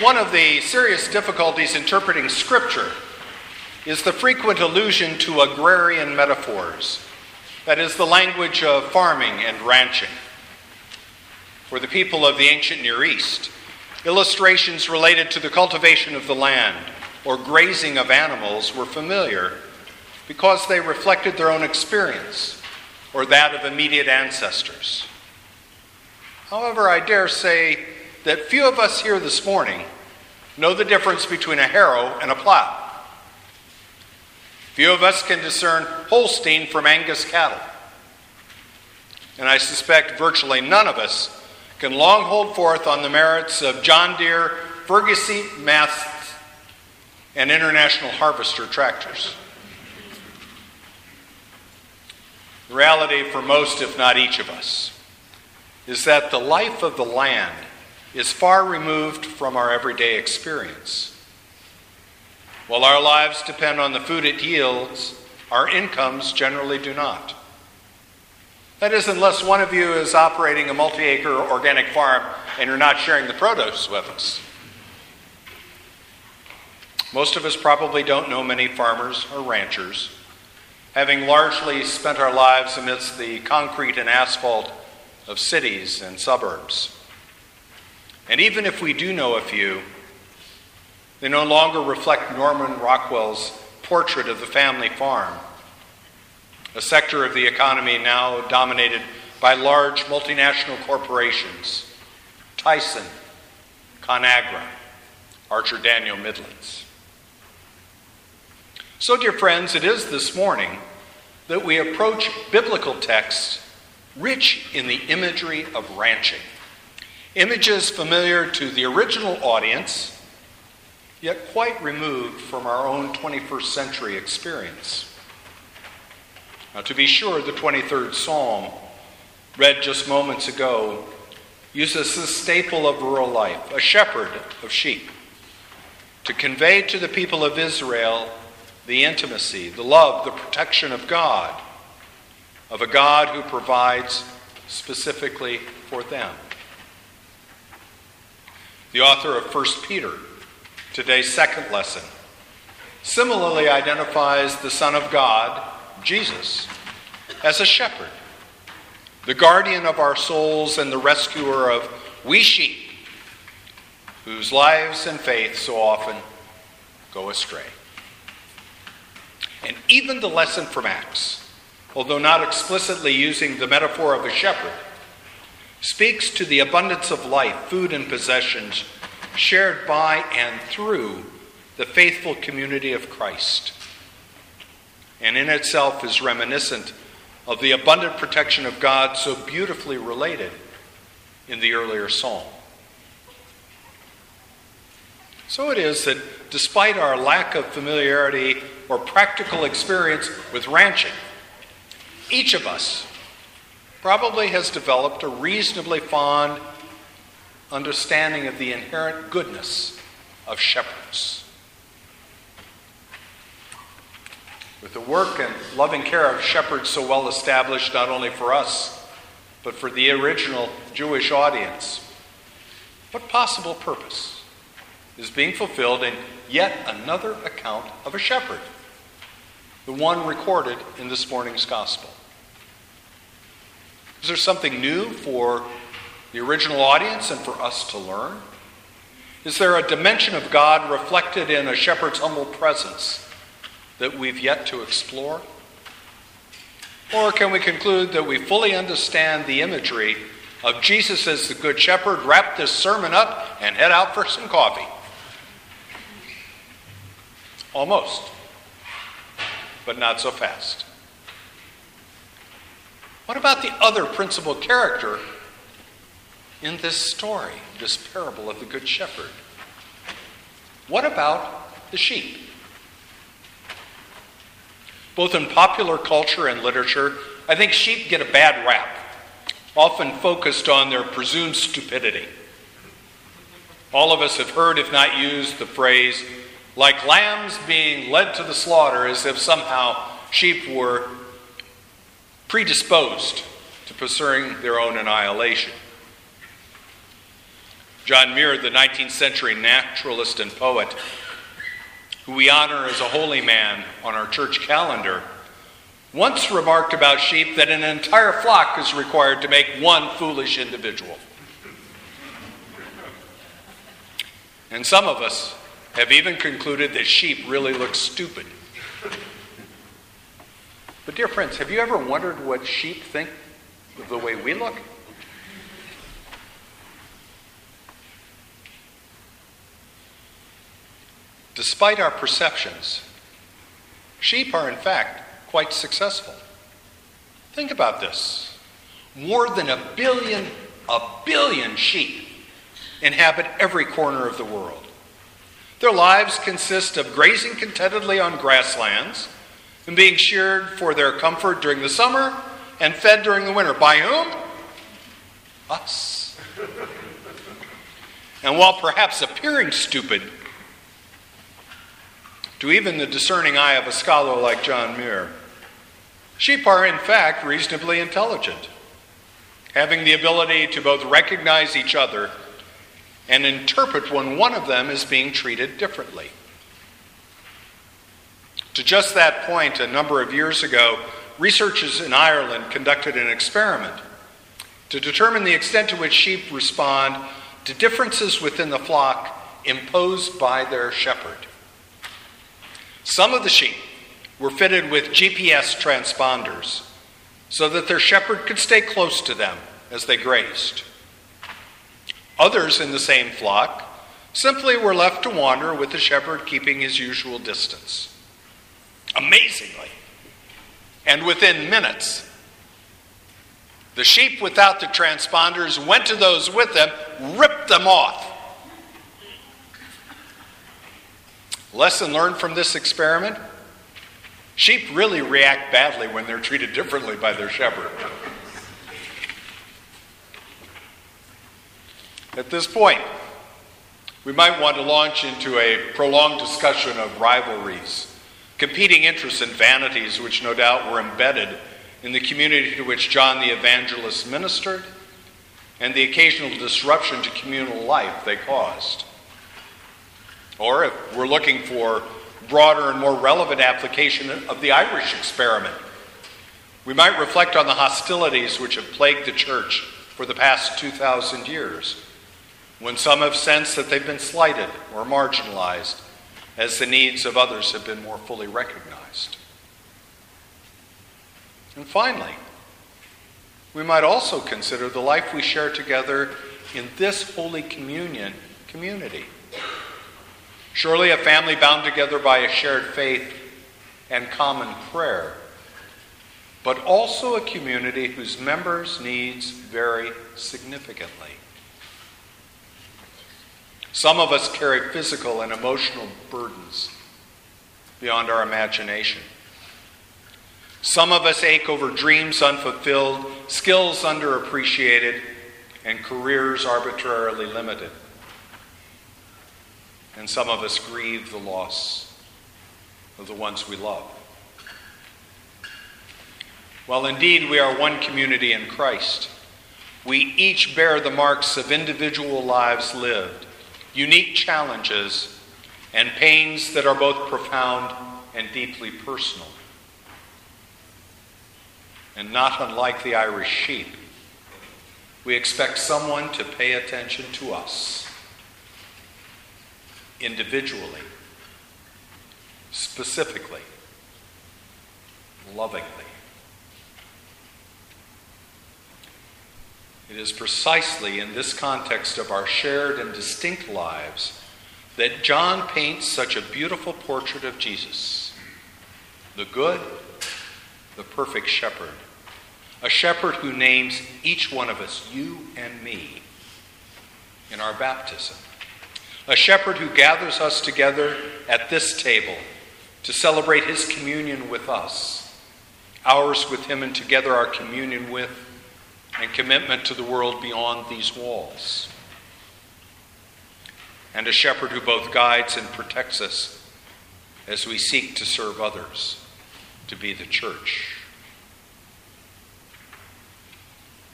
One of the serious difficulties interpreting Scripture is the frequent allusion to agrarian metaphors, that is, the language of farming and ranching. For the people of the ancient Near East, illustrations related to the cultivation of the land or grazing of animals were familiar because they reflected their own experience or that of immediate ancestors. However, I dare say that few of us here this morning know the difference between a harrow and a plow. Few of us can discern Holstein from Angus cattle. And I suspect virtually none of us can long hold forth on the merits of John Deere, Ferguson masts, and International Harvester tractors. The reality for most, if not each of us, is that the life of the land is far removed from our everyday experience. While our lives depend on the food it yields, our incomes generally do not. That is, unless one of you is operating a multi acre organic farm and you're not sharing the produce with us. Most of us probably don't know many farmers or ranchers, having largely spent our lives amidst the concrete and asphalt of cities and suburbs. And even if we do know a few, they no longer reflect Norman Rockwell's portrait of the family farm a sector of the economy now dominated by large multinational corporations Tyson, ConAgra, Archer Daniel Midlands. So, dear friends, it is this morning that we approach biblical texts rich in the imagery of ranching. Images familiar to the original audience, yet quite removed from our own 21st century experience. Now, to be sure, the 23rd Psalm, read just moments ago, uses the staple of rural life, a shepherd of sheep, to convey to the people of Israel the intimacy, the love, the protection of God, of a God who provides specifically for them. The author of 1 Peter, today's second lesson, similarly identifies the Son of God Jesus, as a shepherd, the guardian of our souls and the rescuer of we sheep, whose lives and faith so often go astray. And even the lesson from Acts, although not explicitly using the metaphor of a shepherd, speaks to the abundance of life, food, and possessions shared by and through the faithful community of Christ and in itself is reminiscent of the abundant protection of God so beautifully related in the earlier psalm. So it is that despite our lack of familiarity or practical experience with ranching, each of us probably has developed a reasonably fond understanding of the inherent goodness of shepherds. With the work and loving care of shepherds so well established, not only for us, but for the original Jewish audience, what possible purpose is being fulfilled in yet another account of a shepherd, the one recorded in this morning's gospel? Is there something new for the original audience and for us to learn? Is there a dimension of God reflected in a shepherd's humble presence that we've yet to explore? Or can we conclude that we fully understand the imagery of Jesus as the Good Shepherd, wrap this sermon up, and head out for some coffee? Almost, but not so fast. What about the other principal character in this story, this parable of the Good Shepherd? What about the sheep? Both in popular culture and literature, I think sheep get a bad rap, often focused on their presumed stupidity. All of us have heard, if not used, the phrase, like lambs being led to the slaughter, as if somehow sheep were predisposed to pursuing their own annihilation. John Muir, the 19th century naturalist and poet, who we honor as a holy man on our church calendar, once remarked about sheep that an entire flock is required to make one foolish individual. And some of us have even concluded that sheep really look stupid. But, dear friends, have you ever wondered what sheep think of the way we look? Despite our perceptions, sheep are in fact quite successful. Think about this. More than a billion, a billion sheep inhabit every corner of the world. Their lives consist of grazing contentedly on grasslands and being sheared for their comfort during the summer and fed during the winter. By whom? Us. And while perhaps appearing stupid to even the discerning eye of a scholar like John Muir, sheep are in fact reasonably intelligent, having the ability to both recognize each other and interpret when one of them is being treated differently. To just that point, a number of years ago, researchers in Ireland conducted an experiment to determine the extent to which sheep respond to differences within the flock imposed by their shepherd. Some of the sheep were fitted with GPS transponders so that their shepherd could stay close to them as they grazed. Others in the same flock simply were left to wander with the shepherd keeping his usual distance. Amazingly, and within minutes, the sheep without the transponders went to those with them, ripped them off. Lesson learned from this experiment sheep really react badly when they're treated differently by their shepherd. At this point, we might want to launch into a prolonged discussion of rivalries, competing interests, and vanities which no doubt were embedded in the community to which John the Evangelist ministered, and the occasional disruption to communal life they caused. Or if we're looking for broader and more relevant application of the Irish experiment, we might reflect on the hostilities which have plagued the church for the past 2,000 years when some have sensed that they've been slighted or marginalized as the needs of others have been more fully recognized. And finally, we might also consider the life we share together in this Holy Communion community. Surely, a family bound together by a shared faith and common prayer, but also a community whose members' needs vary significantly. Some of us carry physical and emotional burdens beyond our imagination. Some of us ache over dreams unfulfilled, skills underappreciated, and careers arbitrarily limited. And some of us grieve the loss of the ones we love. While indeed we are one community in Christ, we each bear the marks of individual lives lived unique challenges, and pains that are both profound and deeply personal. And not unlike the Irish sheep, we expect someone to pay attention to us individually, specifically, lovingly. It is precisely in this context of our shared and distinct lives that John paints such a beautiful portrait of Jesus, the good, the perfect shepherd, a shepherd who names each one of us, you and me, in our baptism, a shepherd who gathers us together at this table to celebrate his communion with us, ours with him, and together our communion with and commitment to the world beyond these walls. And a shepherd who both guides and protects us as we seek to serve others, to be the church.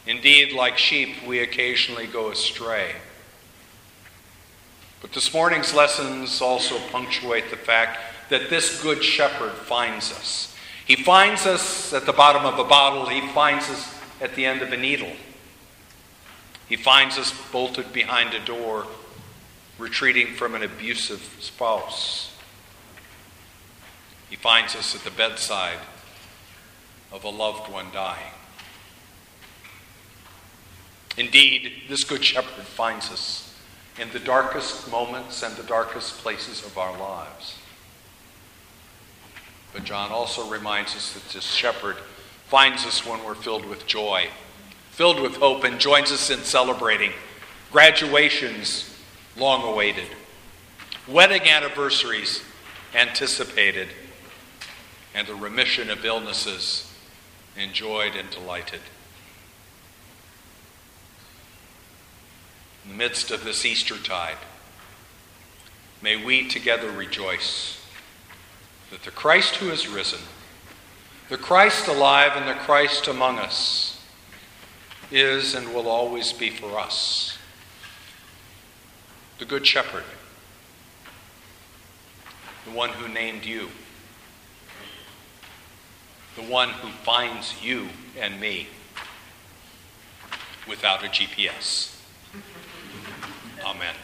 Indeed, like sheep, we occasionally go astray. But this morning's lessons also punctuate the fact that this good shepherd finds us. He finds us at the bottom of a bottle, he finds us at the end of a needle. He finds us bolted behind a door, retreating from an abusive spouse. He finds us at the bedside of a loved one dying. Indeed, this Good Shepherd finds us in the darkest moments and the darkest places of our lives. But John also reminds us that this shepherd finds us when we're filled with joy, filled with hope, and joins us in celebrating graduations long awaited, wedding anniversaries anticipated, and the remission of illnesses enjoyed and delighted. In the midst of this Eastertide, may we together rejoice that the Christ who is risen, the Christ alive, and the Christ among us is and will always be for us the Good Shepherd, the one who named you, the one who finds you and me without a GPS. Amen.